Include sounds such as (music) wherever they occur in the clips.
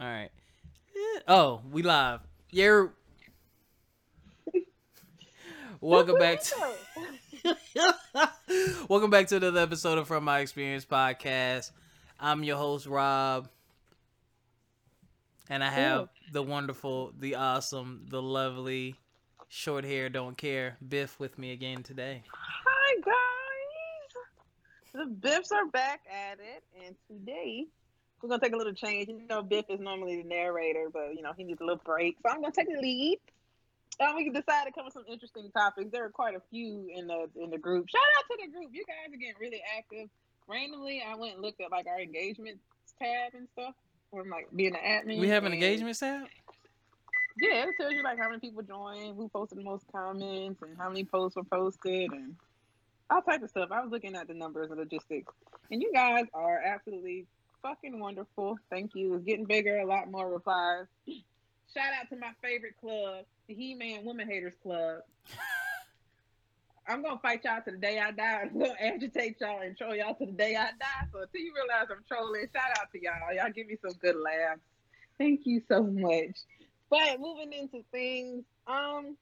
All right. Oh, we live. You're. Welcome back to. (laughs) Welcome back to another episode of From My Experience podcast. I'm your host Rob, and I have the wonderful, the awesome, the lovely, short hair don't care Biff with me again today. Hi guys, the Biffs are back at it, and today we're gonna take a little change. You know, Biff is normally the narrator, but you know he needs a little break, so I'm gonna take the lead. And um, we can decide to cover some interesting topics. There are quite a few in the in the group. Shout out to the group. You guys are getting really active. Randomly, I went and looked at like our engagement tab and stuff. From like being an admin. We have an engagement tab. Yeah, it tells you like how many people joined, who posted the most comments, and how many posts were posted, and all type of stuff. I was looking at the numbers and logistics, and you guys are absolutely fucking wonderful. Thank you. It's getting bigger, a lot more replies. (clears throat) Shout out to my favorite club, the He Man Woman Haters Club. (laughs) I'm gonna fight y'all to the day I die. (laughs) I'm gonna agitate y'all and troll y'all to the day I die. So until you realize I'm trolling, shout out to y'all. Y'all give me some good laughs. Thank you so much. But moving into things, um,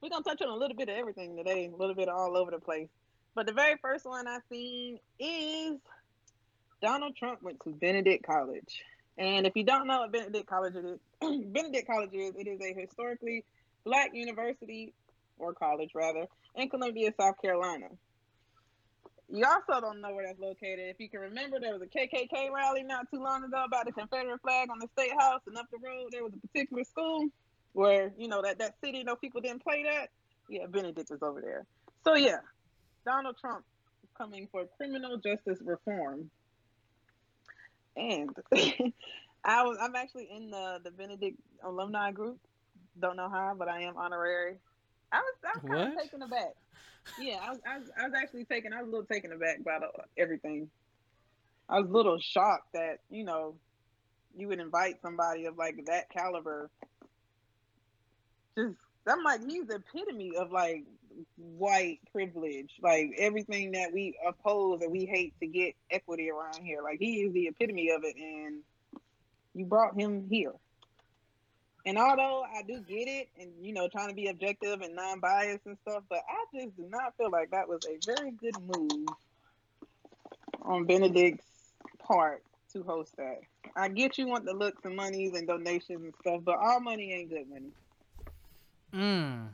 we're gonna touch on a little bit of everything today, a little bit all over the place. But the very first one I seen is Donald Trump went to Benedict College. And if you don't know what Benedict College is, (clears throat) Benedict College is, it is a historically black university or college rather in Columbia, South Carolina. You also don't know where that's located. If you can remember, there was a KKK rally not too long ago about the Confederate flag on the state house, and up the road there was a particular school where you know that that city, know, people didn't play that. Yeah, Benedict is over there. So yeah, Donald Trump is coming for criminal justice reform, and (laughs) I was I'm actually in the the Benedict alumni group. Don't know how, but I am honorary. I was I was kind of taken aback. Yeah, I was, I was I was actually taken. I was a little taken aback by the, everything. I was a little shocked that you know you would invite somebody of like that caliber. Just I'm like he's the epitome of like white privilege, like everything that we oppose and we hate to get equity around here. Like he is the epitome of it, and you brought him here. And although I do get it, and you know, trying to be objective and non-biased and stuff, but I just do not feel like that was a very good move on Benedict's part to host that. I get you want the looks and monies and donations and stuff, but all money ain't good money. Mm.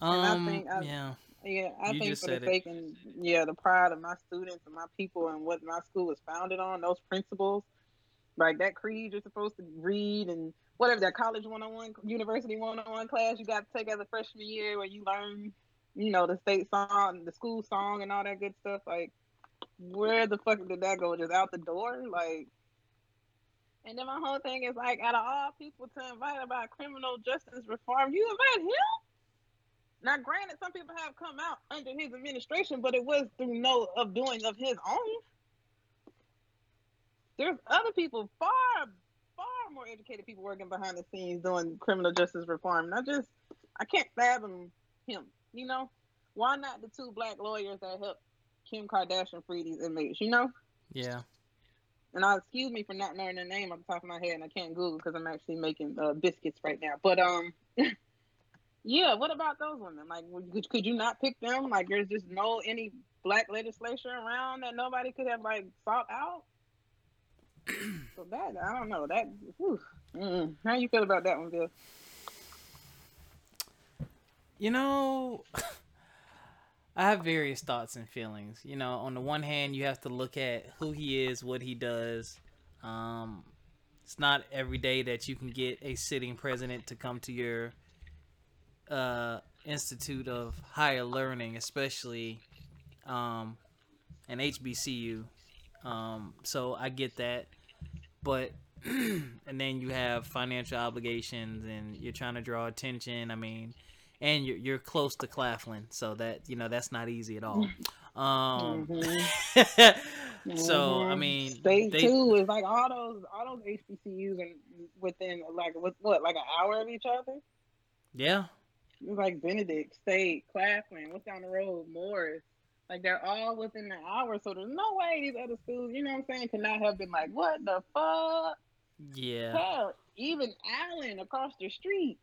And Um. I think I, yeah. yeah, I You think for the sake and yeah, the pride of my students and my people and what my school was founded on, those principles, like that creed you're supposed to read and whatever that college one on one, university one on one class you got to take as a freshman year where you learn, you know, the state song, the school song, and all that good stuff. Like, where the fuck did that go? Just out the door, like. And then my whole thing is like, out of all people to invite about criminal justice reform, you invite him. Now, granted, some people have come out under his administration, but it was through no of doing of his own. There's other people, far, far more educated people working behind the scenes doing criminal justice reform. And I just, I can't fathom him. You know, why not the two black lawyers that helped Kim Kardashian free these inmates? You know, Yeah. and I excuse me for not knowing their name off the top of my head, and I can't Google because I'm actually making uh, biscuits right now. But um, (laughs) yeah, what about those women? Like, could, could you not pick them? Like, there's just no any black legislature around that nobody could have like sought out. (clears throat) so that I don't know that. Whew, how you feel about that one, Bill? You know, (laughs) I have various thoughts and feelings. You know, on the one hand, you have to look at who he is, what he does. Um, it's not every day that you can get a sitting president to come to your uh, institute of higher learning, especially um, an HBCU. Um, so I get that, but (clears throat) and then you have financial obligations, and you're trying to draw attention. I mean, and you're you're close to Claflin, so that you know that's not easy at all. Um, (laughs) so I Mhm. mean, state they- two is like all those all those HBCUs and within like what what like an hour of each other. yeah, It's like Benedict, State, Claflin. What's down the road? Morris. Like they're all within an hour, so there's no way these other schools, you know what I'm saying, could not have been like, what the fuck? Yeah. Hell, even Allen across the street.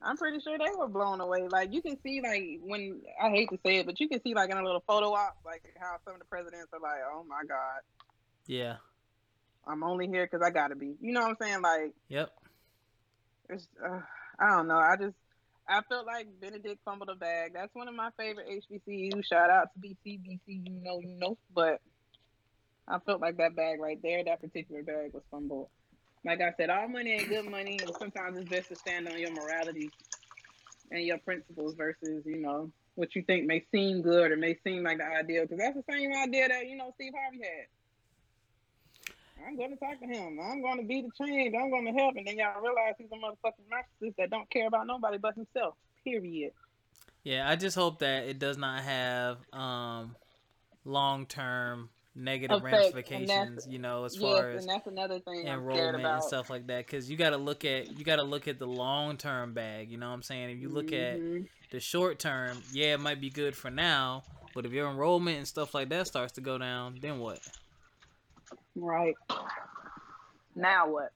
I'm pretty sure they were blown away. Like you can see, like when I hate to say it, but you can see like in a little photo op, like how some of the presidents are like, "Oh my god, Yeah. I'm only here because I gotta be." You know what I'm saying? Like Yep. It's, uh, I don't know. I just I felt like Benedict fumbled a bag. That's one of my favorite HBCU. Shout out to BC, BC, you know, you know. But I felt like that bag right there, that particular bag was fumbled. Like I said, all money ain't good money, sometimes it's best to stand on your morality and your principles versus, you know, what you think may seem good or may seem like the ideal. Because that's the same idea that you know Steve Harvey had. I'm going to talk to him. I'm going to be the change. I'm going to help. And then y'all realize he's a motherfucking narcissist that don't care about nobody but himself. Period. Yeah, I just hope that it does not have um long term negative Effects, and ramifications, you know, as yes, far as and that's another thing enrollment and stuff like that because you got to look at you got to look at the long term bag you know what i'm saying if you look at Mhm. the short term yeah it might be good for now but if your enrollment and stuff like that starts to go down then what Right. Now what?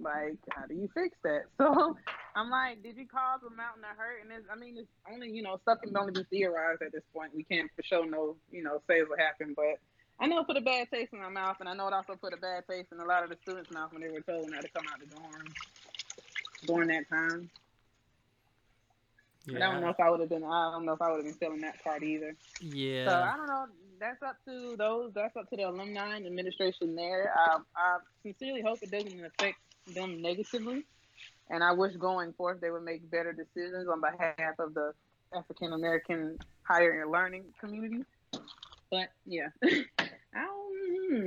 Like, how do you fix that? (laughs) So I'm like, did you cause a mountain to hurt? And it's, I mean, it's only, you know, stuff can only be theorized at this point. We can't for sure know, you know, say what happened. But I know it put a bad taste in my mouth, and I know it also put a bad taste in a lot of the students' mouth when they were told not to come out the dorm during that time. And I don't know if I would have been, I don't know if I would have been feeling that part either. yeah So I don't know. That's up to those. That's up to the alumni and administration there. I, I sincerely hope it doesn't affect them negatively, and I wish going forth they would make better decisions on behalf of the African American higher and learning community. But yeah, (laughs) I don't. hmm.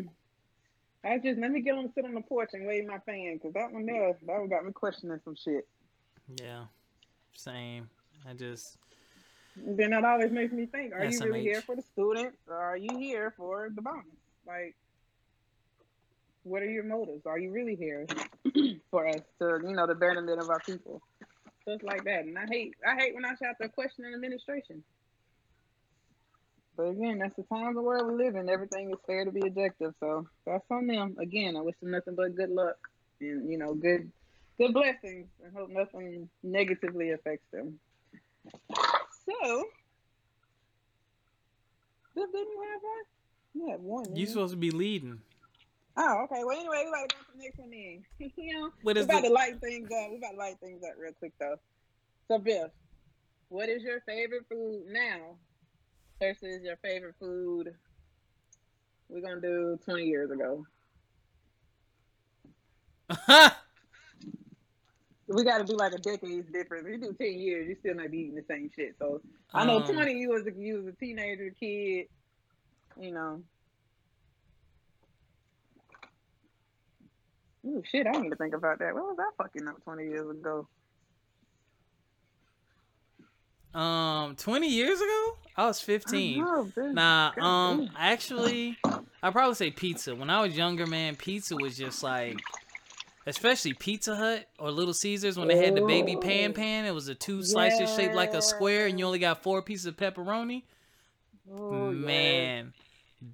I just let me get on sit on the porch and wave my fan because that one there that one got me questioning some shit. yeah same i just then that always makes me think: Are you really here for the students, or are you here for the bonus? Like, what are your motives? Are you really here (clears throat) for us to, you know, the betterment of our people? Just like that. And I hate, I hate when I shout the question in administration. But again, that's the times the world we live in. Everything is fair to be objective, so that's on them. Again, I wish them nothing but good luck and you know, good, good blessings, and hope nothing negatively affects them. So, didn't you have one? You had one. you supposed to be leading Oh, okay. Well, anyway, we gotta go to the next one then. you know, what we about the to light things up. We about to light things up real quick though. So, Biff, what is your favorite food now versus your favorite food? We're gonna do twenty years ago. (laughs) We got to do like a decade's difference. If you do ten years, you still might be eating the same shit. So I know Um, twenty, you was a, you was a teenager, kid. You know. Oh shit! I need to think about that. What was I fucking up twenty years ago? um 20 years ago i was 15 I know. Nah, um, actually, I'd probably say pizza. When I was younger, man, pizza was just like, especially Pizza Hut or Little Caesars when they had the baby pan pan. It was a two slices shaped like a square, and you only got four pieces of pepperoni. Ooh. Man,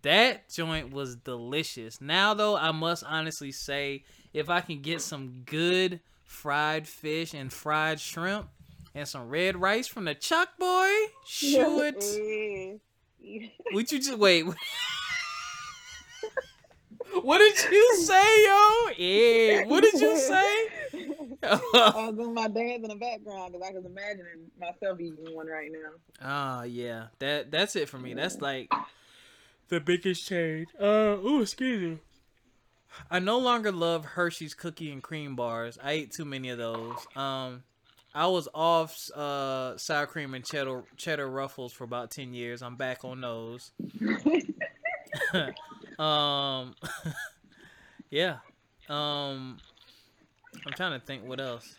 that joint was delicious. Now though, I must honestly say, if I can get some good fried fish and fried shrimp and some red rice from the Chuck Boy, shoot. (laughs) Yeah. Would you just wait? (laughs) what did you say, yo? Yeah. What did you say? (laughs) I was doing my dance in the background because I was imagining myself eating one right now. Oh yeah, that that's it for me. That's like the biggest change. Uh, ooh, excuse me. I no longer love Hershey's cookie and cream bars. I ate too many of those. Um, I was off uh sour cream and cheddar cheddar ruffles for about ten years. I'm back on those. (laughs) (laughs) um, (laughs) yeah. Um, I'm trying to think what else.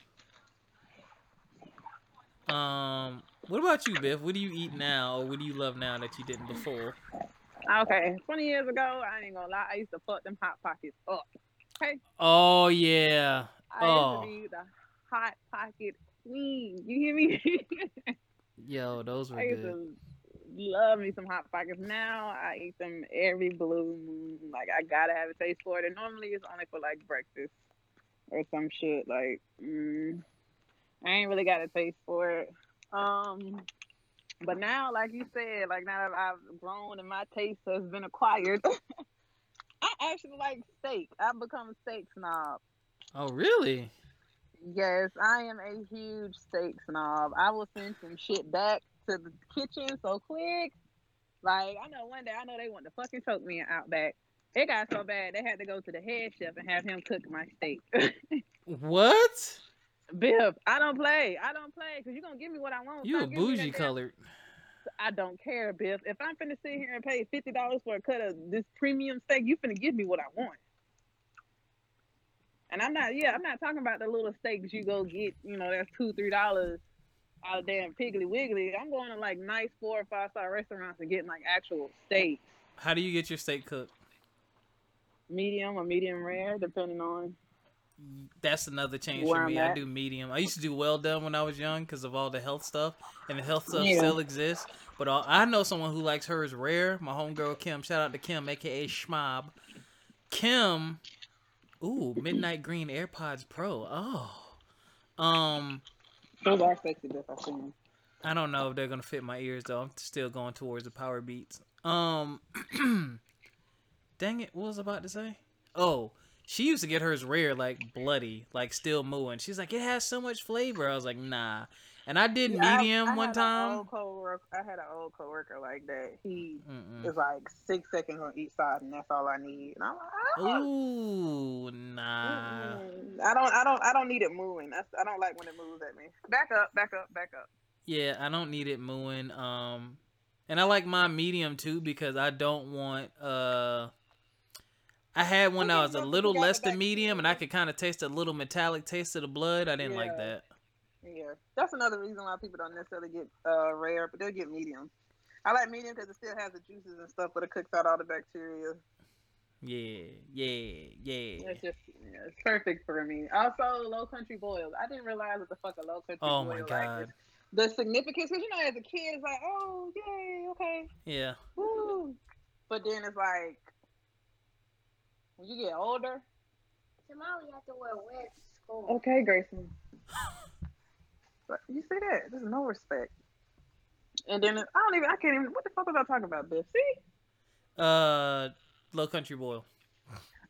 Um, what about you, Biff? What do you eat now, or what do you love now that you didn't before? Okay, 20 years ago, I ain't gonna lie, I used to fuck them hot pockets up. Okay. Oh yeah. I Oh. used to be the hot pocket queen. You hear me? (laughs) Yo, those were I good. Love me some hot pockets. Now I eat them every blue moon. Like I gotta have a taste for it. And normally it's only for like breakfast or some shit. Like mm, I ain't really got a taste for it. Um, but now, like you said, like now that I've grown and my taste has been acquired, (laughs) I actually like steak. I've become a steak snob. Oh, really? Yes, I am a huge steak snob. I will send some shit back to the kitchen so quick. Like I know one day I know they want to fucking choke me out back. It got so bad they had to go to the head chef and have him cook my steak. (laughs) What? Biff, I don't play. I don't play because you're gonna give me what I want. You a Stop me bougie colored. I don't care, Biff. If I'm finna sit here and pay fifty dollars for a cut of this premium steak, you finna give me what I want. And I'm not, yeah, I'm not talking about the little steaks you go get. You know, that's two, three dollars out damn Piggly Wiggly. I'm going to like nice four or five star restaurants and getting like actual steaks. How do you get your steak cooked? medium or medium rare, depending on. That's another change for me. I do medium. I used to do well done when I was young because of all the health stuff, and the health stuff Yeah. still exists. But all, I know someone who likes hers rare. My homegirl Kim. Shout out to Kim, aka Schmob. Kim, ooh, Midnight Green AirPods Pro. Oh, um, Those are sexy, seen them. I don't know if they're gonna fit my ears though. I'm still going towards the Powerbeats. Um, (clears throat) dang it, what was I about to say? Oh, she used to get hers rare, like bloody, like still mooing. She's like, it has so much flavor. I was like, nah. And I did Yeah, I- medium I one had a time. I had an old coworker like that. He Mm-mm. is like six seconds on each side, and that's all I need. And I'm like, oh. Ooh, nah. Mm-mm. I don't, I don't, I don't need it moving. That's, I don't like when it moves at me. Back up, back up, back up. Yeah, I don't need it moving. Um, and I like my medium too because I don't want. Uh, I had one that was a little less than medium, and I could kind of taste a little metallic taste of the blood. I didn't like that. Yeah, that's another reason why people don't necessarily get uh, rare, but they'll get medium. I like medium because it still has the juices and stuff, but it cooks out all the bacteria. Yeah, yeah, yeah. It's just, yeah, it's perfect for me. Also, low country boils. I didn't realize what the fuck a low country Oh boil my like god. is. The significance, because you know, as a kid, it's like, oh, yay, okay, Yeah. woo. But then it's like, when you get older, Tomorrow you have to wear red to school. okay, Grayson. (laughs) But you see that? There's no respect. And then I don't even, I can't even, what the fuck was I talking about, Biff? See? Uh, low country boil.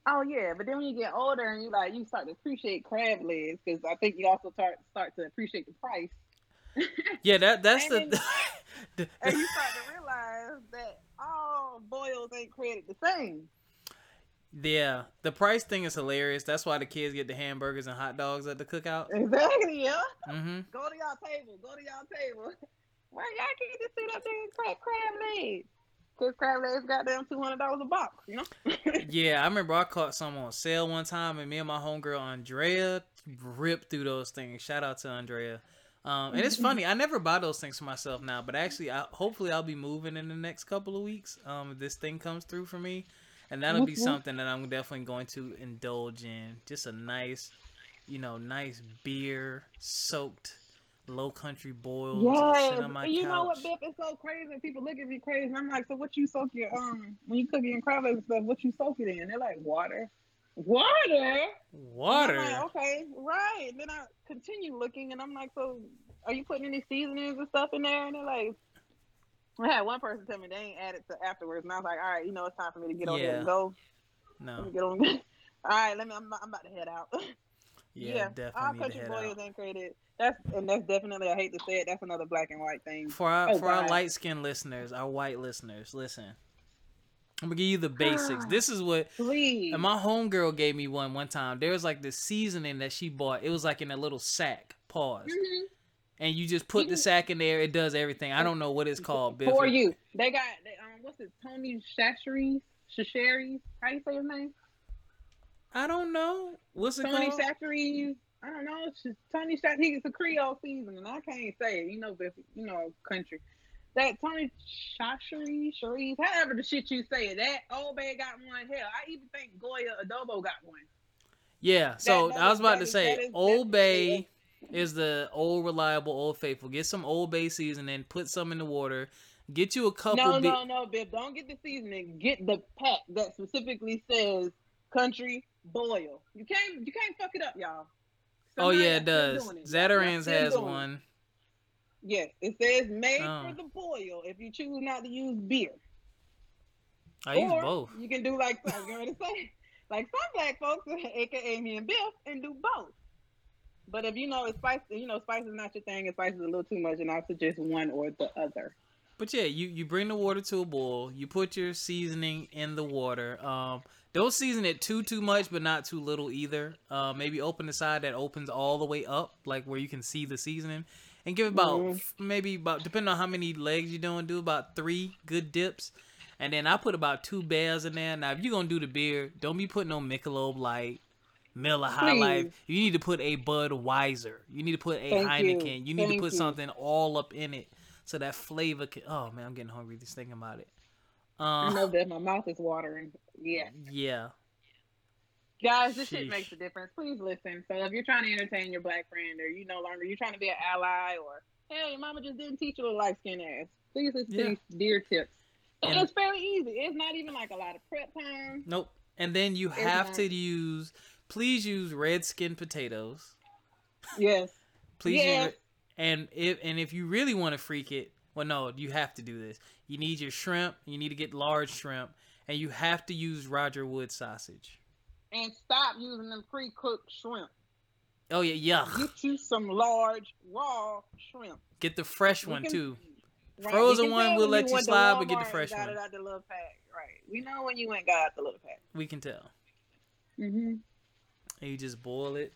Oh yeah, but then when you get older and you like you start to appreciate crab legs because I think you also start start to appreciate the price, (laughs) Yeah, that that's And the. the- (laughs) and you start to realize that all boils ain't created the same. Yeah, the price thing is hilarious. That's why the kids get the hamburgers and hot dogs at the cookout. Exactly, yeah. Mm-hmm. Go to y'all table. Go to y'all table. (laughs) Why y'all can't just sit up there and crack crab legs? Cause crab legs got them two hundred dollars a box, you know. (laughs) Yeah, I remember I caught some on sale one time, and me and my homegirl Andrea ripped through those things. Shout out to Andrea. Um, and it's funny, I never buy those things for myself now, but actually, I, hopefully, I'll be moving in the next couple of weeks. Um, if this thing comes through for me, and that'll be something that I'm definitely going to indulge in. Just a nice, you know, nice beer soaked low country boiled Yes, shit on my and you couch. know what, Biff? It's so crazy. People look at me crazy. And I'm like, so what you soak your um when you cook your crab legs and stuff? What you soak it in? They're like water, water. Water. I'm like, okay, right. And then I continue looking, and I'm like, so are you putting any seasonings and stuff in there? And they're like, I had one person tell me they ain't added to afterwards, and I was like, all right, you know, it's time for me to get on there Yeah. and go. No. get on. (laughs) all right, let me. I'm, I'm about to head out. (laughs) Yeah, all definitely need country to head boys ain't created. That's and that's definitely. I hate to say it. That's another black and white thing. For our Oh, for our light skinned listeners, our white listeners, listen. I'm gonna give you the basics. This is what Please. and my homegirl gave me one one time. There was like this seasoning that she bought. It was like in a little sack. Pause. Mhm. And you just put the sack in there. It does everything. I don't know what it's called. For you. They got they, um what's it? Tony Chachere's, Chachere's. How you say his name? I don't know. What's it Tony called? I don't know. It's just Tony Chachere's. He's a Creole season, and I can't say it. You know, if you know country. That Tony Chachere's, Cherise, however the shit you say it. That old man got one. Hell, I even think Goya Adobo got one. yeah. So that I was about that to say that is Old Bay is the old reliable Old Faithful. Get some Old Bay seasoning, put some in the water. Get you a couple. No, no, no, Biff. Don't get the seasoning. Get the pack that specifically says country boil. You can't you can't fuck it up, y'all. Oh yeah, it does. doing it. Y'all Zatarain's has it. one. Yes, it says made Oh. for the boil if you choose not to use beer. I use or both. You can do like I was going to say, like some black folks, (laughs) aka me and Biff, and do both. But if you know it's spice, you know spice is not your thing, and spice is a little too much, and I suggest one or the other. But yeah, you you bring the water to a boil. You put your seasoning in the water. Um, don't season it too too much, but not too little either. Uh, maybe open the side that opens all the way up, like where you can see the seasoning, and give it about Mhm. maybe about depending on how many legs you're doing, do about three good dips. And then I put about two bears in there. Now, if you're gonna do the beer, don't be putting no Michelob Light, Miller High Life. You need to put a Budweiser. You need to put a Thank. Heineken. You, need to put you. something all up in it so that flavor can. Oh man, I'm getting hungry just thinking about it. I Um, know that my mouth is watering. Yeah, yeah, guys, this shit makes a difference. Please listen. So if you're trying to entertain your black friend, or you no longer you're trying to be an ally, or hey, your mama just didn't teach you a light skin ass. Please listen Yeah. to these dear tips. And And- it's fairly easy. It's not even like a lot of prep time. nope. And then you It's have not. to use. Please use red skin potatoes. Yes. Please Yes. use. And if and if you really want to freak it, well, no, you have to do this. You need your shrimp. You need to get large shrimp, and you have to use Roger Wood sausage. And stop using them pre-cooked shrimp. Oh yeah, yuck. Get you some large raw shrimp. Get the fresh We one can- too. Right. Frozen one, we'll let you slide, but get the fresh got one. it out the little pack. Right. We know when you went got out the little pack. We can tell. Mm-hmm. And you just boil it,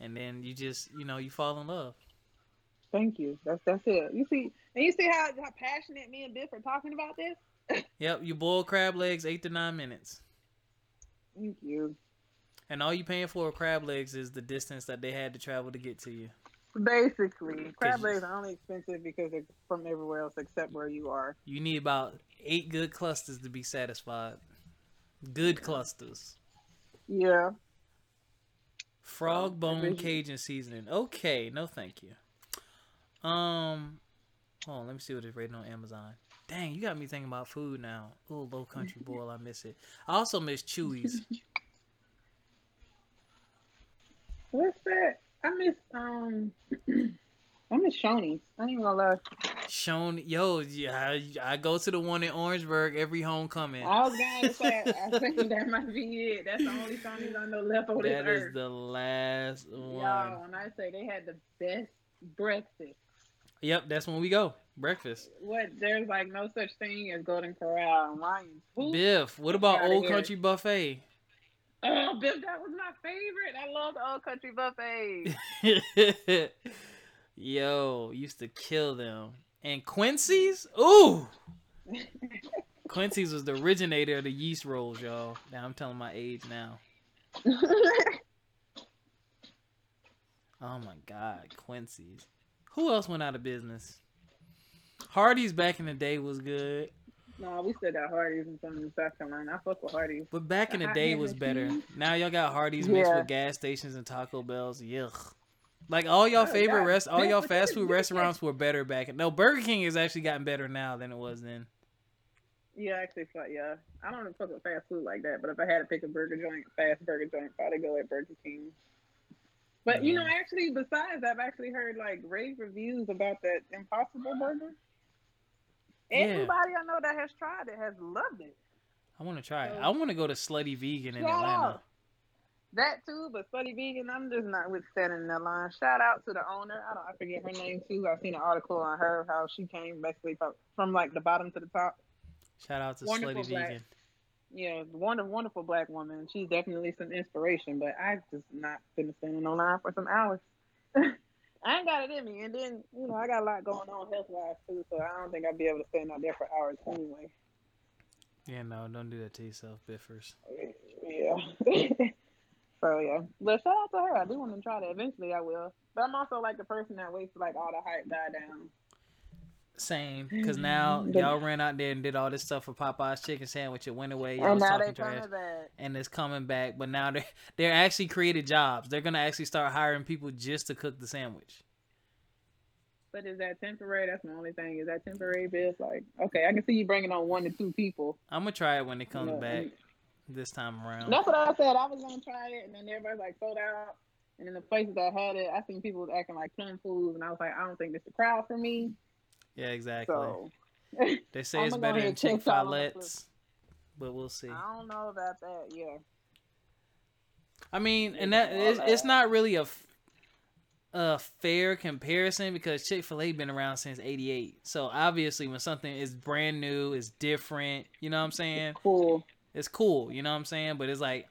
and then you just you know you fall in love. Thank you. That's that's it. You see, and you see how, how passionate me and Biff are talking about this. (laughs) Yep, you boil crab legs eight to nine minutes, Thank you. and all you paying for crab legs is the distance that they had to travel to get to you. Basically, crab legs are only expensive because they're from everywhere else except where you are. You need about eight good clusters to be satisfied. Good clusters. Yeah. Frog bone Cajun seasoning. Okay, no thank you. Um, hold on, let me see what it's rated on Amazon. Dang, you got me thinking about food now. Oh, low country (laughs) boil, I miss it. I also miss Chewy's. (laughs) What's that? I miss um. (clears throat) I miss Shoney's. I ain't even gonna lie. Shown, yo, yeah, I, I go to the one in Orangeburg every homecoming. I was to (laughs) say, I think that might be it. That's the only Shoney's I know left on this That is earth. the last one. Y'all, when I say they had the best breakfast, Yep, that's when we go. Breakfast. what there's like no such thing as Golden Corral and Lions. Who? Biff, what about Old here. Country Buffet? Oh, Biff, that was my favorite. I love Old Country Buffet. (laughs) Yo, used to kill them. And Quincy's? Ooh! Quincy's was the originator of the yeast rolls, y'all. Now I'm telling my age now. Oh my god, Quincy's. Who else went out of business? Hardee's back in the day was good, no, we still got Hardee's and some of in South Carolina. I fuck with Hardee's. but back in the day was better. Now y'all got Hardee's mixed with gas stations and Taco Bells. Yuck. Like all y'all Oh, favorite rest, all y'all fast food restaurants were better back. No, Burger King has actually gotten better now than it was then. Yeah, actually, fuck yeah. I don't fuck with fast food like that, but if I had to pick a burger joint, fast burger joint, I'd go at Burger King. But you know, mm-hmm. actually, besides, I've actually heard like rave reviews about that Impossible Burger. Yeah. Everybody I know that has tried it has loved it. I want to try it. So- I want to go to Slutty Vegan in Atlanta. out. That too, but Slutty Vegan, I'm just not withstanding in that line. Shout out to the owner. I don't, I forget her name too. I've seen an article on her how she came basically from, from like the bottom to the top. Shout out to Wonderful Slutty black. Vegan. Yeah, wonderful, wonderful black woman. She's definitely some inspiration, but I just not gonna stand line for some hours. (laughs) I ain't got it in me, and then you know I got a lot going on health wise too, so I don't think I'd be able to stand out there for hours anyway. Yeah, no, don't do that to yourself, Biffers. Yeah. (laughs) so yeah, but shout out to her. I do want to try that. Eventually, I will. But I'm also like the person that waits for like all the hype die down. Same, because now mm-hmm. y'all ran out there and did all this stuff for Popeye's chicken sandwich. It went away. Y'all and now they trash, coming back. and it's coming back. But now they (laughs) they're actually created jobs. They're gonna actually start hiring people just to cook the sandwich. But is that temporary? That's the only thing. Is that temporary, Bill? Like, okay, I can see you bringing on one to two people. I'm gonna try it when it comes back and- this time around. That's what I said. I was gonna try it, and then everybody's like sold out. And in the places that had it, I seen people acting like plum fools, and I was like, I don't think this is the crowd for me. Yeah, exactly. So they say (laughs) it's better than Chick on Fil-A's, but we'll see. I don't know about that. Yeah. I mean, and that it's, it's not really a a fair comparison because Chick Fil A been around since '88. So obviously, when something is brand new, is different. You know what I'm saying? Cool. It's cool. You know what I'm saying? But it's like,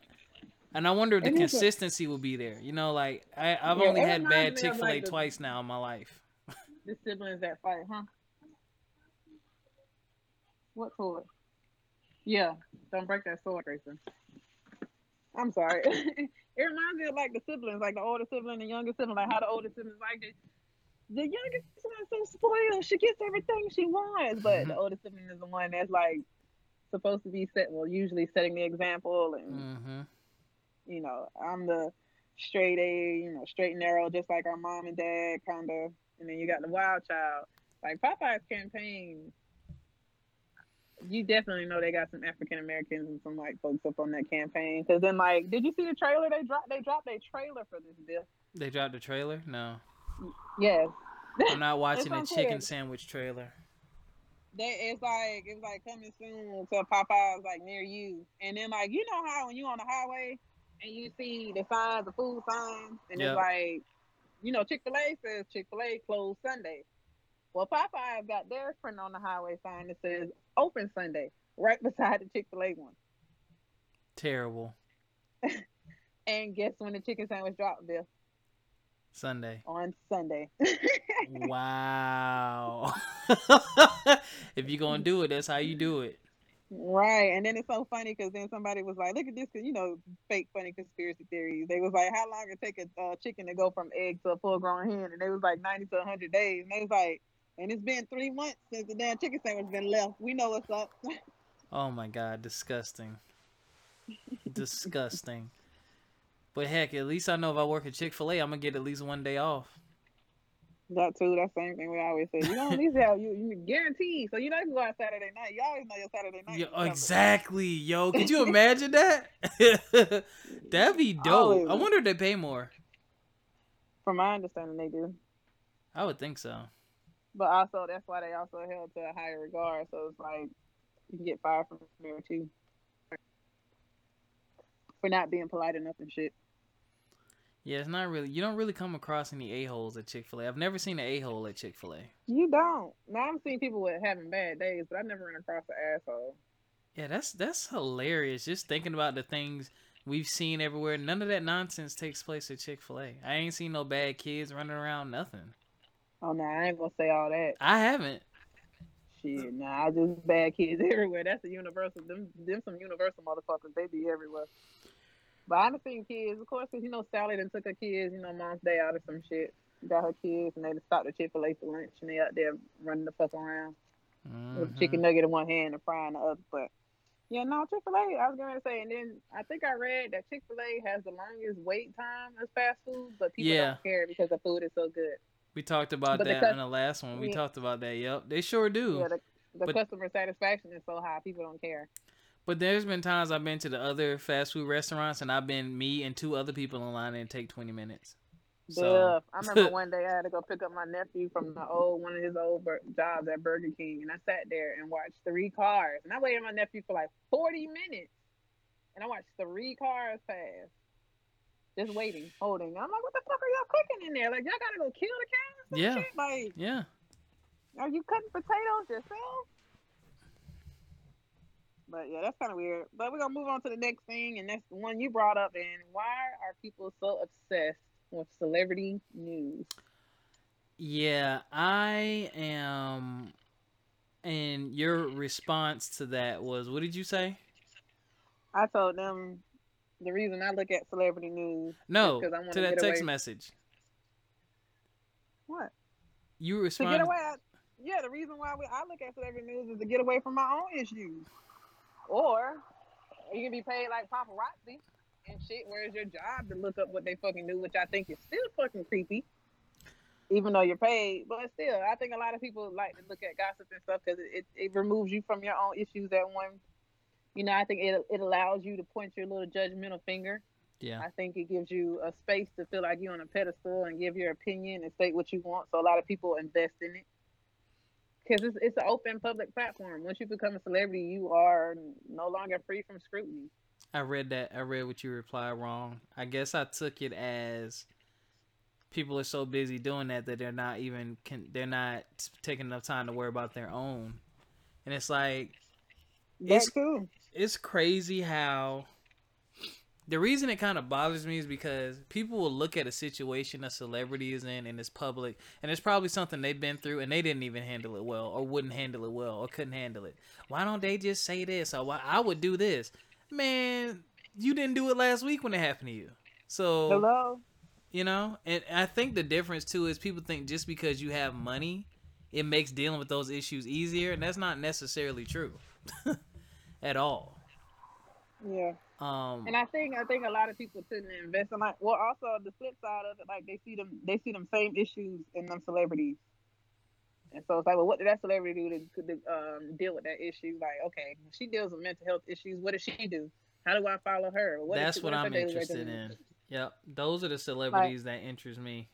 and I wonder if the consistency will be there. You know, like I, I've Yeah, only had bad Chick Fil A like, the- twice now in my life. (laughs) The siblings that fight, huh? What sword? Yeah, don't break that sword, Grayson. I'm sorry. (laughs) it reminds me of like the siblings, like the older sibling and the younger sibling, like how the older siblings like it. The youngest one's so spoiled. She gets everything she wants, but the Mhm. older sibling is the one that's like supposed to be set. Well, usually setting the example, and mm-hmm. you know, I'm the straight A, you know, straight and narrow, just like our mom and dad, kind of. And then you got the wild child. Like Popeye's campaign, you definitely know they got some African Americans and some white folks up on that campaign. Because then, like, did you see the trailer? They dropped. They dropped a trailer for this bill. They dropped the trailer. No, Yes. I'm not (laughs) watching the chicken sandwich trailer. They, it's like it's like coming soon to Popeyes like near you, and then like you know how when you on the highway and you see the signs, the food signs, and Yep. it's like, you know, Chick Fil A says Chick Fil A closed Sunday. Well, Popeyes got their print on the highway sign that says open Sunday, right (laughs) beside the Chick Fil A one. Terrible. (laughs) And guess when the chicken sandwich dropped, Bill? Sunday. On Sunday. Wow. (laughs) if you're gonna do it, that's how you do it. Right, and then it's so funny because then somebody was like, "Look at this, you know, fake funny conspiracy theories. They was like, "How long it take a uh, chicken to go from egg to a full grown hen?" And they was like ninety to hundred days. And they was like, "And it's been three months since the damn chicken sandwich been left. We know what's up." (laughs) Oh my god, disgusting. disgusting. But heck, at least I know if I work at Chick Fil A, I'm gonna get at least one day off. that too. That same thing we always say. You know, at least have you, you guaranteed. So you know you can go out Saturday night. You always know your Saturday night. Yo, exactly, yo. Could you (laughs) imagine that? (laughs) That'd be dope. Always. I wonder if they pay more. From my understanding, they do. I would think so. But also, that's why they also held to a higher regard. So it's like you can get fired from there too for not being polite enough and shit. Yeah, it's not really. You don't really come across any a holes at Chick Fil A. I've never seen an a hole at Chick Fil A. You don't. Now I've seen people with having bad days, but I never run across an asshole. Yeah, that's that's hilarious. Just thinking about the things we've seen everywhere. None of that nonsense takes place at Chick Fil A. I ain't seen no bad kids running around. Nothing. Oh no, I ain't gonna say all that. I haven't. Shit, nah, I just bad kids (laughs) everywhere. That's a universal. Them, them some universal motherfuckers. They be everywhere. But I've seen kids, of course, cause you know Sally done took her kids, you know, mom's day out or some shit. Got her kids, and they just stopped at Chick Fil A for lunch, and they out there running the fuck around with a Mhm. chicken nugget in one hand and fry in the other. But yeah, no, Chick Fil A. I was gonna say, and then I think I read that Chick Fil A has the longest wait time as fast food, but people Yeah. don't care because the food is so good. We talked about But that in the last one. We Yeah. talked about that. Yep, they sure do. Yeah, the, the But- customer satisfaction is so high, people don't care. But there's been times I've been to the other fast food restaurants and I've been me and two other people in line and take 20 minutes. So Yeah, I (laughs) remember one day I had to go pick up my nephew from the old one of his old bur- jobs at Burger King, and I sat there and watched three cars, and I waited my nephew for like forty minutes, and I watched three cars pass, just waiting, holding. I'm like, what the fuck are y'all cooking in there? Like y'all gotta go kill the cows? Yeah. shit? Like, yeah, are you cutting potatoes yourself? But yeah, that's kind of weird. But we're gonna move on to the next thing, and that's the one you brought up. And why are people so obsessed with celebrity news? yeah, I am. And your response to that was, what did you say? I told them the reason I look at celebrity news. No, wanna that text away- message. What? You To responded. get away. I, yeah, the reason why we, I look at celebrity news is to get away from my own issues. Or you can be paid like paparazzi and shit. Where's your job to look up what they fucking do, which I think is still fucking creepy. Even though you're paid, but still, I think a lot of people like to look at gossip and stuff because it, it, it removes you from your own issues at one. You know, I think it it allows you to point your little judgmental finger. Yeah. I think it gives you a space to feel like you're on a pedestal and give your opinion and state what you want. So a lot of people invest in it because it's it's an open public platform. Once you become a celebrity, you are no longer free from scrutiny. I read that. I read what you replied wrong. I guess I took it as people are so busy doing that that they're not even can they're not taking enough time to worry about their own. And it's like That It's- too. it's crazy how the reason it kind of bothers me is because people will look at a situation a celebrity is in and it's public and it's probably something they've been through and they didn't even handle it well or wouldn't handle it well or couldn't handle it why don't they just say this or why i would do this man you didn't do it last week when it happened to you so Hello. you know and i think the difference too is people think just because you have money it makes dealing with those issues easier and that's not necessarily true (laughs) at all Yeah. Um And I think I think a lot of people tend to invest in like well also the flip side of it, like they see them they see them same issues in them celebrities. And so it's like, well, what did that celebrity do to, to um, deal with that issue? Like, okay, she deals with mental health issues. What does she do? How do I follow her? What That's she- what her I'm interested in. Yep, those are the celebrities that interest me.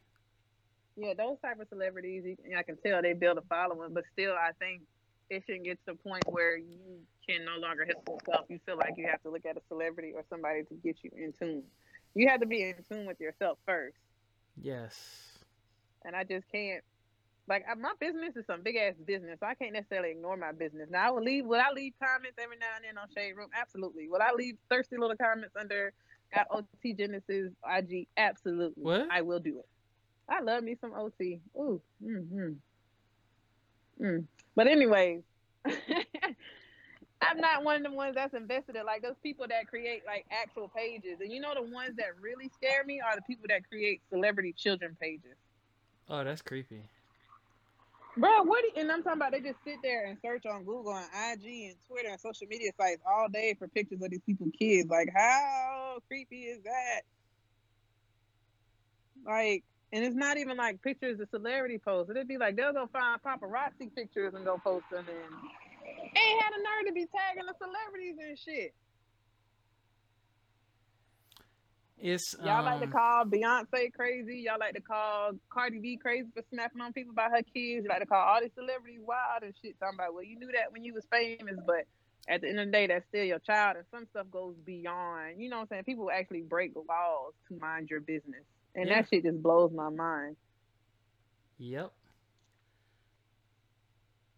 Yeah, those type of celebrities, I can tell they build a following, but still, I think it shouldn't get to the point where you can no longer help yourself. You feel like you have to look at a celebrity or somebody to get you in tune. You have to be in tune with yourself first. Yes. and I just can't. Like my business is some big ass business, so I can't necessarily ignore my business. Now I will leave. Will I leave comments every now and then on Shade Room? Absolutely. Will I leave thirsty little comments under at OT Genasis IG? Absolutely. What? I will do it. I love me some OT. Ooh. Mm-hmm. Mm. But anyways, (laughs) I'm not one of the ones that's invested in like those people that create like actual pages. And you know the ones that really scare me are the people that create celebrity children pages. Oh, that's creepy. Bro, what? Do, and I'm talking about they just sit there and search on Google and IG and Twitter and social media sites all day for pictures of these people's kids. Like, how creepy is that? Like, and it's not even like pictures of celebrity posts. It'd be like they'll go find paparazzi pictures and go post them. And ain't had a nerve to be tagging the celebrities and shit. It's Y'all like to um, call Beyonce crazy. Y'all like to call Cardi B crazy for snapping on people about her kids. You like to call all these celebrities wild and shit. Talking about, well, you knew that when you was famous, but at the end of the day, that's still your child. And some stuff goes beyond. You know what I'm saying? People actually break laws to mind your business. And Yeah. that shit just blows my mind. Yep.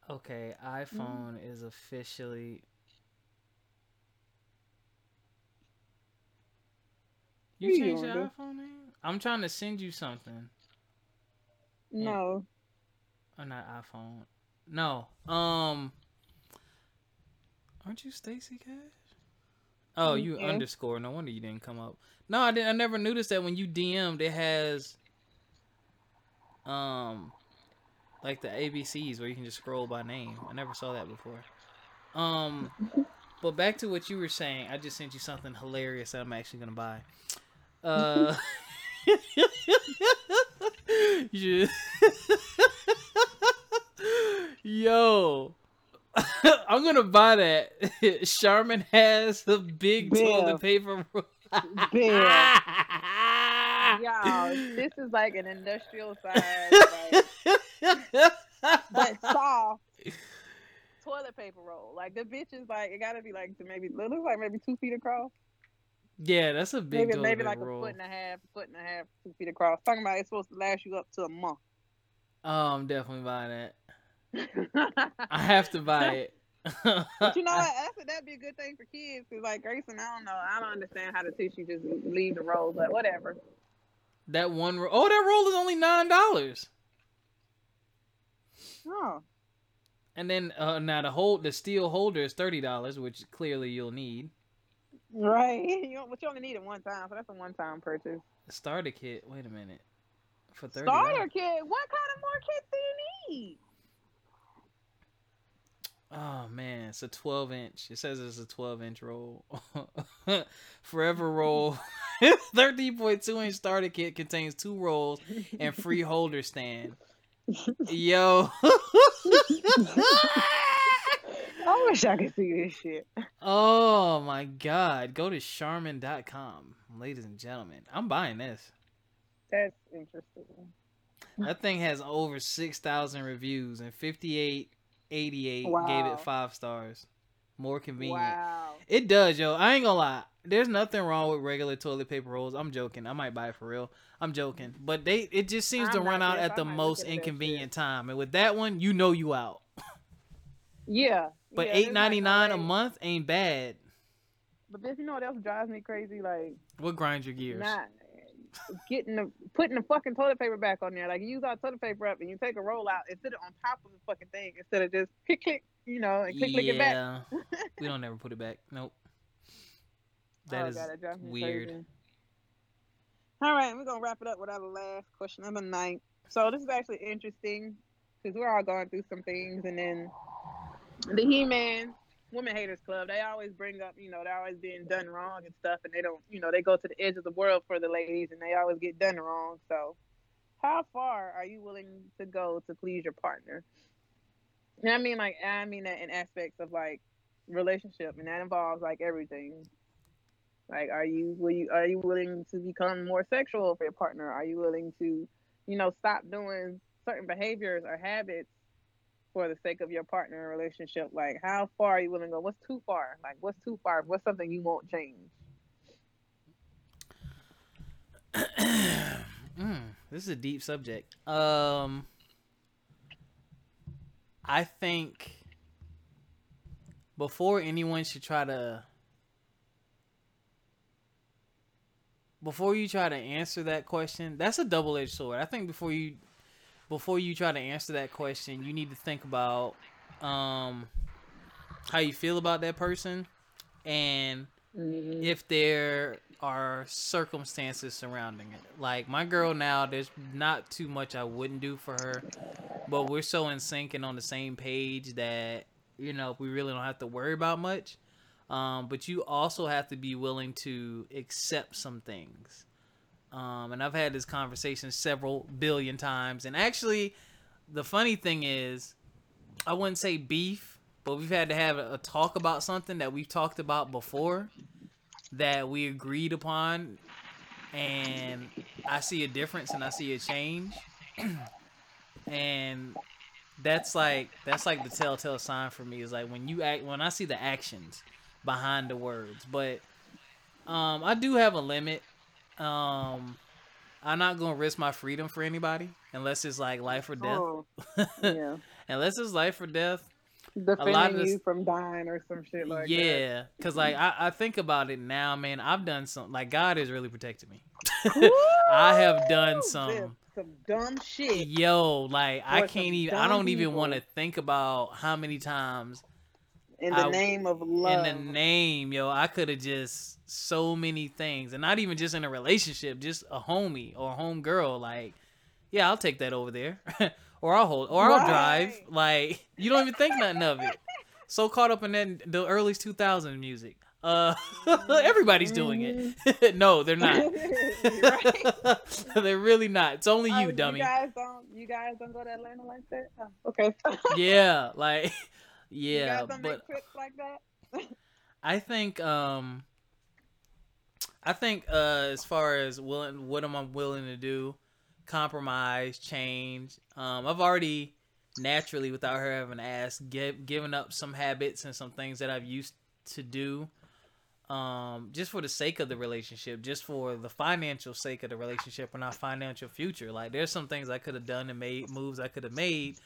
Okay, iPhone is officially. You changed your iPhone name? I'm trying to send you something. No. Or not iPhone. No. Um. Aren't you Stacy Cash? Oh, you Yeah. underscore. No wonder you didn't come up. No, I didn't. I never noticed that when you DM'd, it has um like the ABCs where you can just scroll by name. I never saw that before. Um, but back to what you were saying. I just sent you something hilarious that I'm actually gonna buy. Uh. (laughs) (laughs) Yo, (laughs) I'm gonna buy that. (laughs) Charmin has the big Bill. toilet paper. roll. Bill. (laughs) Y'all, this is like an industrial size, like, but soft toilet paper roll. Like the bitch is like, it gotta be like to maybe, it looks like maybe two feet across. yeah, that's a big maybe maybe paper like a foot and a half, foot and a half, two feet across. Talking about it's supposed to last you up to a month. Oh, I'm definitely buying that. I have to buy it. but you know what? (laughs) Said that'd be a good thing for kids. Cause like Grayson, I don't know. I don't understand how to teach you just leave the roll, but whatever. that one roll. Oh, that roll is only nine dollars. Oh, And then uh, now the hold the steel holder is thirty dollars, which clearly you'll need. right. (laughs) You but you only need it one time, so that's a one-time purchase. The starter kit. Wait a minute. For thirty. Starter kit. What kind of more kits do you need? Oh man, it's a 12 inch. It says it's a 12 inch roll. (laughs) Forever roll. (laughs) 13.2 inch starter kit contains two rolls and free holder stand. Yo. (laughs) I wish I could see this shit. Oh my god. Go to Charmin.com, ladies and gentlemen. I'm buying this. That's interesting. That thing has over 6,000 reviews and 58 88 wow. gave it five stars. More convenient. Wow. It does, yo. I ain't gonna lie. There's nothing wrong with regular toilet paper rolls. I'm joking. I might buy it for real. I'm joking. But they it just seems I'm to run out at I the most inconvenient time. And with that one, you know you out. (laughs) yeah. But yeah, eight ninety nine a month ain't bad. But then you know what else drives me crazy? Like what grinds your gears? Not, getting the putting the fucking toilet paper back on there. Like, you use our toilet paper up and you take a roll out and put it on top of the fucking thing instead of just click click, you know, and click click it back. we don't ever put it back. Nope. (laughs) Oh, that oh, is God, that weird. crazy. All right, we're gonna wrap it up with our last question of the night. So this is actually interesting because we're all going through some things, and then the He-Man Women Haters Club, they always bring up, you know, they're always being done wrong and stuff, and they don't, you know, they go to the edge of the world for the ladies, and they always get done wrong. So, how far are you willing to go to please your partner? And I mean, like, I mean that in aspects of like relationship, and that involves like everything. Like, are you will you are you willing to become more sexual for your partner? Are you willing to, you know, stop doing certain behaviors or habits for the sake of your partner in relationship? Like, how far are you willing to go? What's too far? Like, what's too far? What's something you won't change? (clears throat) mm, this is a deep subject. Um, I think before anyone should try to, before you try to answer that question, that's a double-edged sword. I think before you, before you try to answer that question, you need to think about, um, how you feel about that person, and Mm-hmm. if there are circumstances surrounding it. Like my girl now, there's not too much I wouldn't do for her, but we're so in sync and on the same page that you know we really don't have to worry about much. Um, but you also have to be willing to accept some things. Um, and I've had this conversation several billion times. And actually, the funny thing is, I wouldn't say beef, but we've had to have a, talk about something that we've talked about before that we agreed upon. And I see a difference and I see a change. (clears throat) and that's like that's like the telltale sign for me is like when you act when I see the actions behind the words. But um I do have a limit. Um I'm not gonna risk my freedom for anybody unless it's like life or death. Oh, yeah. (laughs) unless it's life or death. Defending this- you from dying or some shit like that. yeah, because like I, I think about it now, man. I've done some like God has really protected me. (laughs) I have done some Some, some dumb shit. yo like I can't even I don't even want to think about how many times In the I- name of love. in the name, yo, I could have just so many things, and not even just in a relationship, just a homie or a home girl. Like, yeah, I'll take that over there, (laughs) or I'll hold, or I'll drive. Like, you don't even think nothing of it. So caught up in that the early 2000 music. Uh, (laughs) everybody's doing it. (laughs) no, they're not. They're really not. It's only Oh, you, dummy. You guys don't. You guys don't go to Atlanta like that. Oh, okay. yeah, like, yeah, but. like that. (laughs) I think um I think uh as far as willing what am I willing to do, compromise, change. Um I've already naturally without her having asked give, given up some habits and some things that I've used to do um just for the sake of the relationship, just for the financial sake of the relationship and our financial future. Like there's some things I could have done and made moves I could have made,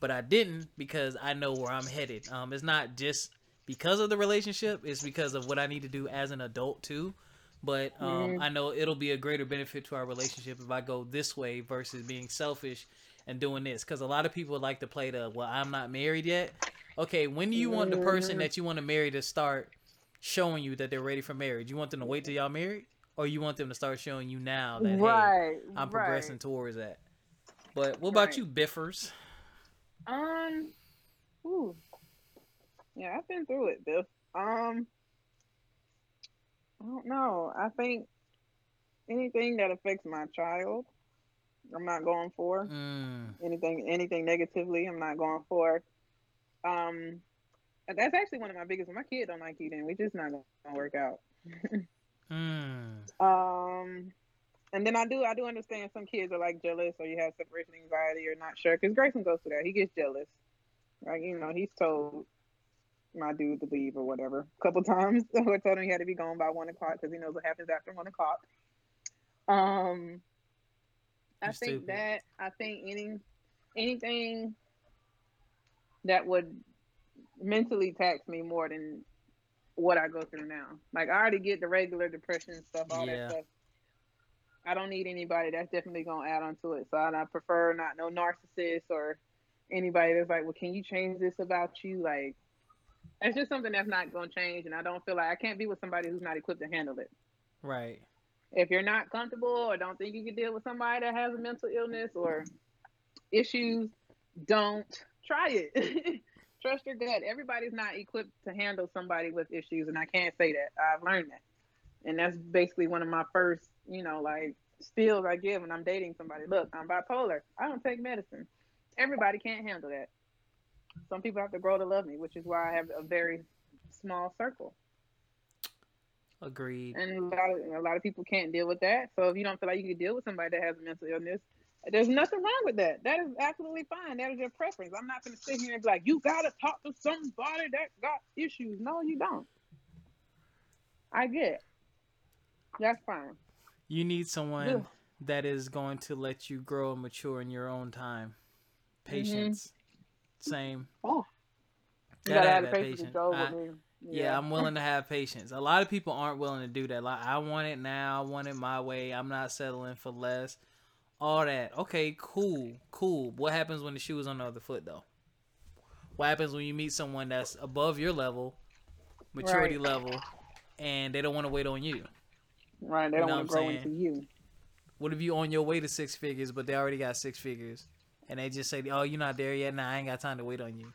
but I didn't because I know where I'm headed. Um it's not just because of the relationship it's because of what i need to do as an adult too but um, Mhm. i know it'll be a greater benefit to our relationship if i go this way versus being selfish and doing this because a lot of people like to play the well i'm not married yet okay when do you want the person Mhm. that you want to marry to start showing you that they're ready for marriage you want them to wait till y'all married or you want them to start showing you now that hey i'm right. progressing towards that but what about Right. you biffers Um. Ooh. Yeah, I've been through it, Bill. Um, I don't know. I think anything that affects my child, I'm not going for. Mm. Anything, anything negatively, I'm not going for. Um, that's actually one of my biggest. My kid don't like eating. We just not gonna work out. (laughs) Mm. Um, and then I do, I do understand some kids are like jealous, or you have separation anxiety, or not sure. Because Grayson goes through that. He gets jealous. Like you know, he's told my dude to leave or whatever a couple (laughs) times. (laughs) I told him he had to be gone by one o'clock because he knows what happens after one o'clock. Um, I You're think stupid. that I think any anything that would mentally tax me more than what I go through now. Like I already get the regular depression stuff, all Yeah. that stuff. I don't need anybody that's definitely gonna add on to it. So I, I prefer not no narcissist or anybody that's like, well, can you change this about you? Like, it's just something that's not gonna change, and I don't feel like I can't be with somebody who's not equipped to handle it. Right. If you're not comfortable or don't think you can deal with somebody that has a mental illness or issues, don't try it. (laughs) Trust your gut. Everybody's not equipped to handle somebody with issues, and I can't say that. I've learned that, and that's basically one of my first, you know, like spills I give when I'm dating somebody. Look, I'm bipolar. I don't take medicine. Everybody can't handle that. Some people have to grow to love me, which is why I have a very small circle Agreed. and a lot of a lot of people can't deal with that. So if you don't feel like you can deal with somebody that has a mental illness, there's nothing wrong with that. That is absolutely fine. That is your preference. I'm not going to sit here and be like, you got to talk to somebody that got issues. No, you don't. I get. It. That's fine. You need someone Yeah. that is going to let you grow and mature in your own time. Mm-hmm. Patience. Same. Oh, you Gotta gotta have have patience patience. I- with me. Yeah, I'm willing to have patience. A lot of people aren't willing to do that. Like I want it now, I want it my way. I'm not settling for less. All that. Okay, cool, cool. What happens when the shoe is on the other foot though? What happens when you meet someone that's above your level, maturity Right. level, and they don't want to wait on you? Right. They don't want to grow into you. What if you on your way to six figures, but they already got six figures, and they just say, "Oh, you're not there yet. Nah, I ain't got time to wait on you."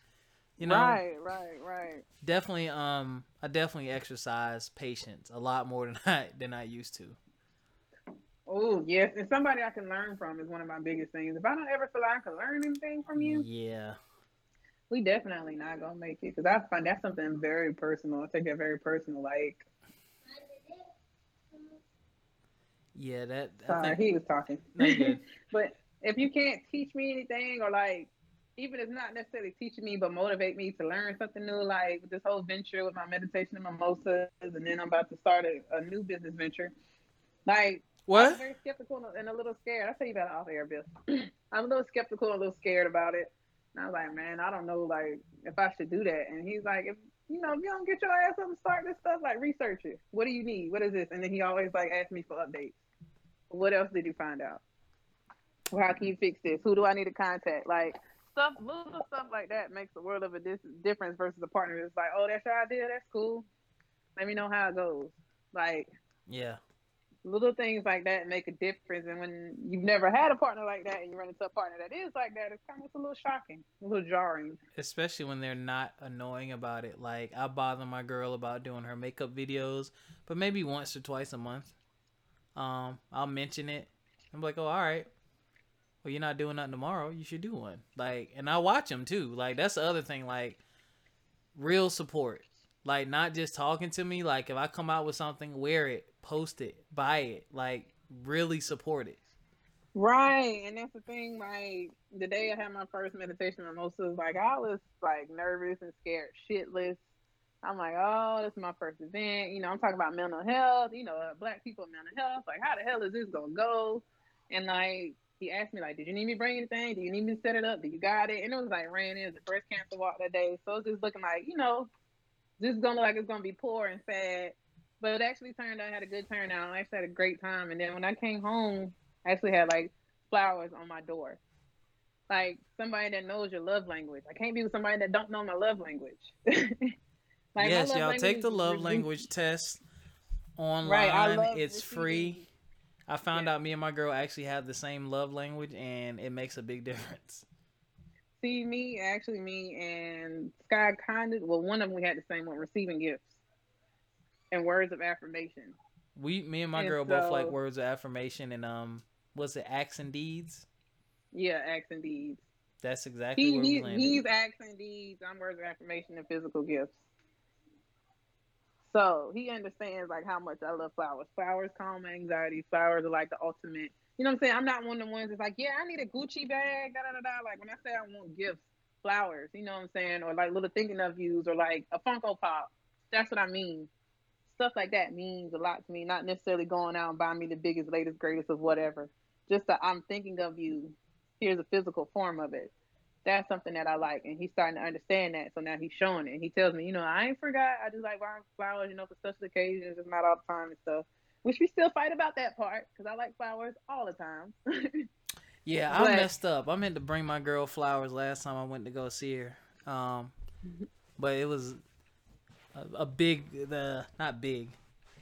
You know, Right. Right. Right. definitely. Um, I definitely exercise patience a lot more than (laughs) I than I used to. Oh yes, and somebody I can learn from is one of my biggest things. If I don't ever feel like I can learn anything from you, Yeah. we definitely not gonna make it because I find that's something very personal. I take that very personal. Like, Yeah, that. I sorry, think, he was talking. (laughs) But if you can't teach me anything, or like, even if it's not necessarily teaching me, but motivate me to learn something new, like this whole venture with my meditation and mimosas, and then I'm about to start a, a new business venture. Like, I'm what? very skeptical and a little scared. I'll tell you about it off air, Bill. (clears throat) I'm a little skeptical, and a little scared about it. And I was like, man, I don't know, like, if I should do that. And he's like, if you know, if you don't get your ass up and start this stuff, like, research it. What do you need? What is this? And then he always like asks me for updates. What else did you find out? How can you fix this? Who do I need to contact? Like stuff, little stuff like that makes a world of a dis- difference versus a partner that's like, oh, that's your idea. That's cool. Let me know how it goes. Like Yeah. little things like that make a difference. And when you've never had a partner like that and you run into a partner that is like that, it's kind of it's a little shocking, a little jarring. Especially when they're not annoying about it. Like I bother my girl about doing her makeup videos, but maybe once or twice a month. Um, I'll mention it. I'm like, oh, all right. Well, you're not doing nothing tomorrow. You should do one. Like, and I watch them too. Like that's the other thing. Like, real support. Like not just talking to me. Like if I come out with something, wear it, post it, buy it. Like really support it. Right, and that's the thing. Like the day I had my first meditation mimosas, like I was like nervous and scared shitless. I'm like, oh, this is my first event. You know, I'm talking about mental health. You know, uh, black people mental health. Like, how the hell is this gonna go? And like, he asked me like, did you need me to bring anything? Do you need me to set it up? Do you got it? And it was like ran in the breast cancer walk that day, so it's just looking like, you know, this is gonna look like it's gonna be poor and sad. But it actually turned out I had a good turnout. I actually had a great time. And then when I came home, I actually had like flowers on my door. Like somebody that knows your love language. I can't be with somebody that don't know my love language. (laughs) like yes, y'all take the love language test online. Right, it's free. I found Yeah. out me and my girl actually have the same love language, and it makes a big (laughs) difference. See, me actually, me and Sky kind of. Well, one of them we had the same one, receiving gifts and words of affirmation. We, me and my And girl both like words of affirmation and um, was it acts and deeds? Yeah, acts and deeds. That's exactly He, where we landed. he's acts and deeds. I'm words of affirmation and physical gifts. So he understands like how much I love flowers. Flowers calm my anxiety. Flowers are like the ultimate. You know what I'm saying? I'm not one of the ones that's like, yeah, I need a Gucci bag. Da da da da. Like when I say I want gifts, flowers. You know what I'm saying? Or like little thinking of yous, or like a Funko Pop. That's what I mean. Stuff like that means a lot to me. Not necessarily going out and buying me the biggest, latest, greatest of whatever. Just that I'm thinking of you. Here's a physical form of it that's something that I like, and he's starting to understand that. So now he's showing it. And he tells me, you know, I ain't forgot. I just like buying flowers, you know, for special occasions, just not all the time and stuff. Which we still fight about that part because I like flowers all the time. (laughs) Yeah, I But- messed up. I meant to bring my girl flowers last time I went to go see her. Um, but it was a, a big, the not big.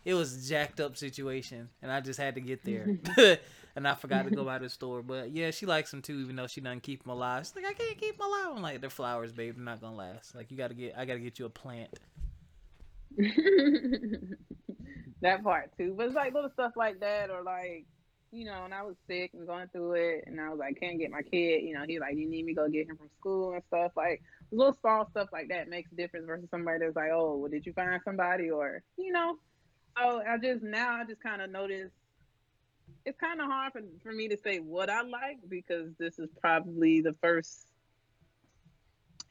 It was a jacked up situation, and I just had to get there, (laughs) and I forgot to go by the store. But yeah, she likes them too, even though she doesn't keep them alive. She's like, I can't keep them alive. I'm like, they're flowers, babe. They're not gonna last. Like, you gotta get, I gotta get you a plant. (laughs) that part too. But it's like little stuff like that, or like, you know, and I was sick and going through it, and I was like, can't get my kid. You know, he like, you need me go get him from school and stuff. Like little small stuff like that makes a difference versus somebody that's like, oh, well, did you find somebody, or you know. So I just now I just kind of notice it's kind of hard for, for me to say what I like because this is probably the first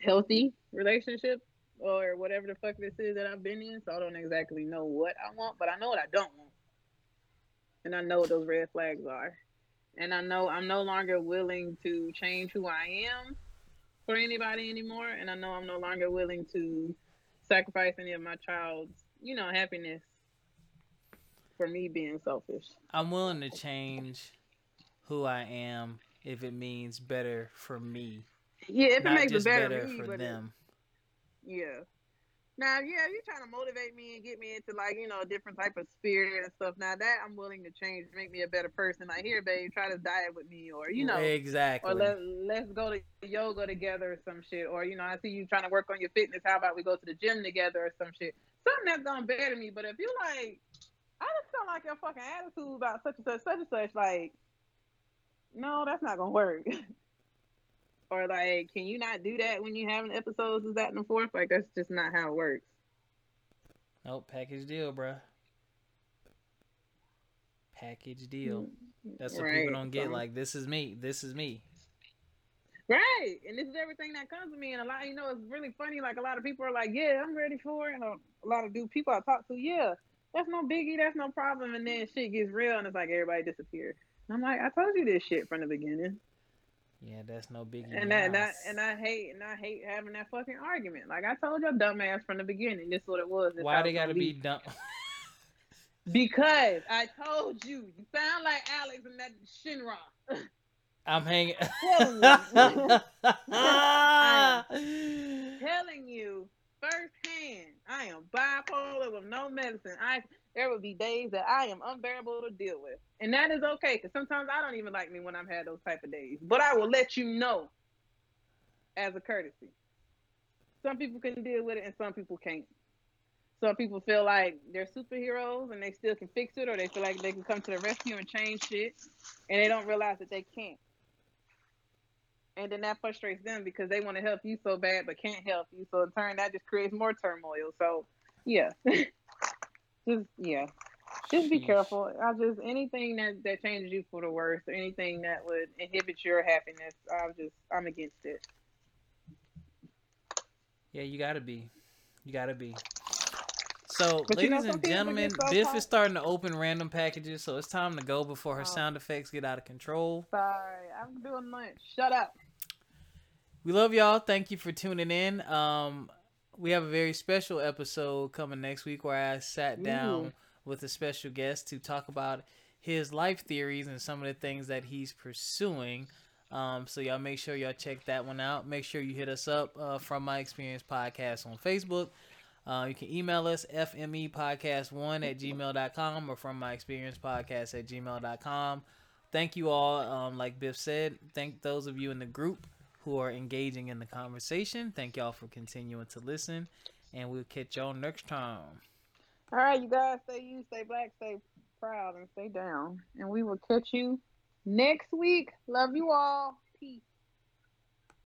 healthy relationship or whatever the fuck this is that I've been in. So I don't exactly know what I want, but I know what I don't want. And I know what those red flags are. And I know I'm no longer willing to change who I am for anybody anymore. And I know I'm no longer willing to sacrifice any of my child's, you know, happiness for me being selfish. I'm willing to change who I am if it means better for me, Yeah, if it makes it better, better me, for but it- them. Yeah. Now, yeah, you're trying to motivate me and get me into like you know a different type of spirit and stuff. Now that I'm willing to change, make me a better person. Like here, babe, try to diet with me, or you know, exactly. or let let's go to yoga together or some shit. Or you know, I see you trying to work on your fitness. How about we go to the gym together or some shit? Something that's gonna better me. But if you like, I just feel like your fucking attitude about such and such, such and such, like, no, that's not gonna work. (laughs) or like, can you not do that when you having episodes? Is that and the fourth? Like, that's just not how it works. Nope, package deal, bruh. Package deal. That's what Right, people don't get. so- Like, this is me. This is me. Right, and this is everything that comes to me, and a lot, you know, it's really funny. Like a lot of people are like, "Yeah, I'm ready for it," and a, a lot of dude people I talk to, "Yeah, that's no biggie, that's no problem," and then shit gets real, and it's like everybody disappears. And I'm like, I told you this shit from the beginning, Yeah, that's no biggie. and that, and I, and I hate, and I hate having that fucking argument. Like I told your dumb ass from the beginning, this is what it was. this Why they gotta be dumb? (laughs) Because I told you, you sound like Alex and that Shinra. I'm hanging. Telling (laughs) telling you (laughs) firsthand, I am bipolar with no medicine. I there will be days that I am unbearable to deal with, and that is okay. Because sometimes I don't even like me when I've had those type of days. But I will let you know as a courtesy. Some people can deal with it, and some people can't. Some people feel like they're superheroes and they still can fix it, or they feel like they can come to the rescue and change shit, and they don't realize that they can't and then that frustrates them because they want to help you so bad but can't help you. So in turn, that just creates more turmoil. So yeah, (laughs) just yeah, just be careful. I just anything that that changes you for the worse, or anything that would inhibit your happiness, I'm just I'm against it. Yeah, you gotta be. You gotta be. So, But you know, ladies and gentlemen, so Biff is starting to open random packages, so it's time to go before her Oh. sound effects get out of control. Sorry, I'm doing lunch. Shut up. We love y'all. Thank you for tuning in. Um, we have a very special episode coming next week where I sat down Ooh. with a special guest to talk about his life theories and some of the things that he's pursuing. Um, so y'all make sure y'all check that one out. Make sure you hit us up uh, from my experience podcast on Facebook. Uh, you can email us fme podcast one at gmail.com or from my experience podcast at gmail.com. Thank you all. Um, like Biff said, thank those of you in the group who are engaging in the conversation. Thank y'all for continuing to listen, and we'll catch y'all next time. All right, you guys, stay you, stay black, stay proud, and stay down. And we will catch you next week. Love you all. Peace.